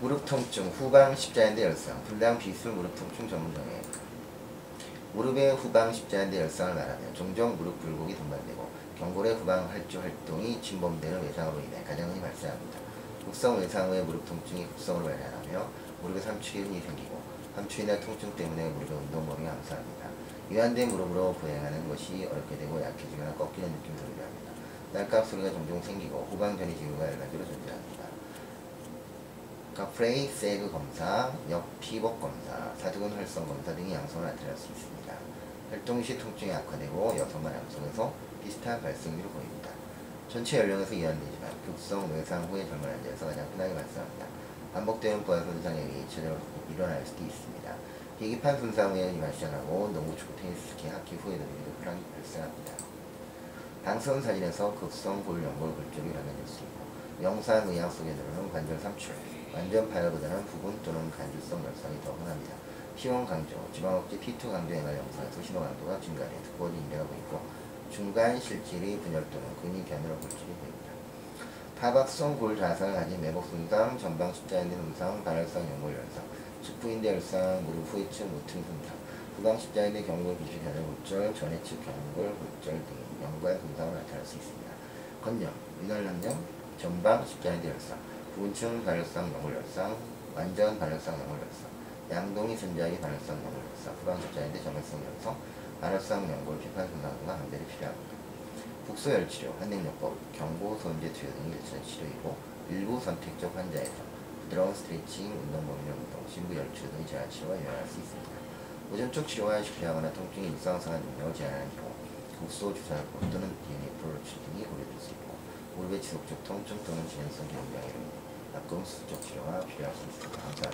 무릎 통증, 후방 십자인대 열상, 분당 비술 무릎 통증 전문정외. 무릎의 후방 십자인대 열상을 말하며 종종 무릎 굴곡이 동반되고 경골의 후방 활주 활동이 침범되는 외상으로 인해 가장 흔히 발생합니다. 곡성 외상 후의 무릎 통증이 곡성으로 발현하며 무릎에 삼축이 흔히 생기고 삼축이나 통증 때문에 무릎의 운동범위 감소합니다. 유한된 무릎으로 보행하는 것이 어렵게 되고 약해지거나 꺾이는 느낌이 들게 합니다. 딸깍 소리가 종종 생기고 후방 전이 기후가 일반적으로 존재합니다. 카프레이 세그 검사, 역피복 검사, 사두근 활성 검사 등의 양성을 나타낼 수 있습니다. 활동 시 통증이 악화되고 여성만 양성에서 비슷한 발생률을 보입니다. 전체 연령에서 이완되지만 극성 외상 후의 젊은 환자에서 가장 흔하게 발생합니다. 반복되는 부하 손상에 의해 전혀로 일어날 수도 있습니다. 계기판 손상 후에 시작하고 농구, 축구, 테니스, 스키, 하키 후에도 흔하게 발생합니다. 당선 사진에서 극성 골 연골 골절이 발견될 수 있고 영상 의학 속에 들어오는 관절 삼출, 완전 파열보다는 부분 또는 간질성 열상이 더 흔합니다. P1 강조, 지방억제 P2 강조 MR 영상에서 신호 강도가 증가해 두꺼워진 인대가 보이고 중간 실질의 분열 또는 근위 견으로 골절이 보입니다. 타박성 골 자상을 가진 매복 손상, 전방 십자인대 손상, 발열성 연골 열상, 측부인대 열상, 무릎 후이층 무튼 손상, 후방 십자인대 경골 비실 견을 골절, 전해측 경골 골절 등 연관 손상을 나타낼 수 있습니다. 건염, 위날남염, 전방 십자인대 열상, 부분층 발열성 연골 열상, 완전 발열성 연골 열상, 양동이 선자의 발열성 연골 열상, 후방 십자인대 정혈성 열성, 발열성 연골 피판 등과 감별이 필요합니다. 국소열 치료, 한냉요법, 경고 소음제 투여 등이 일치된 치료이고 일부 선택적 환자에서 부드러운 스트레칭, 운동 범위의 운동, 신부 열치료 등의 재활 치료가 유효할 수 있습니다. 오전쪽 치료가 실패하거나 통증이 일상성한 능력을 제한하는 경우 국소 주사요법 또는 DNA 프로로치 등이 고려될 수 있고 무릎의 지속적 통증 또는 진행성 인해 公司就千万不要出去发展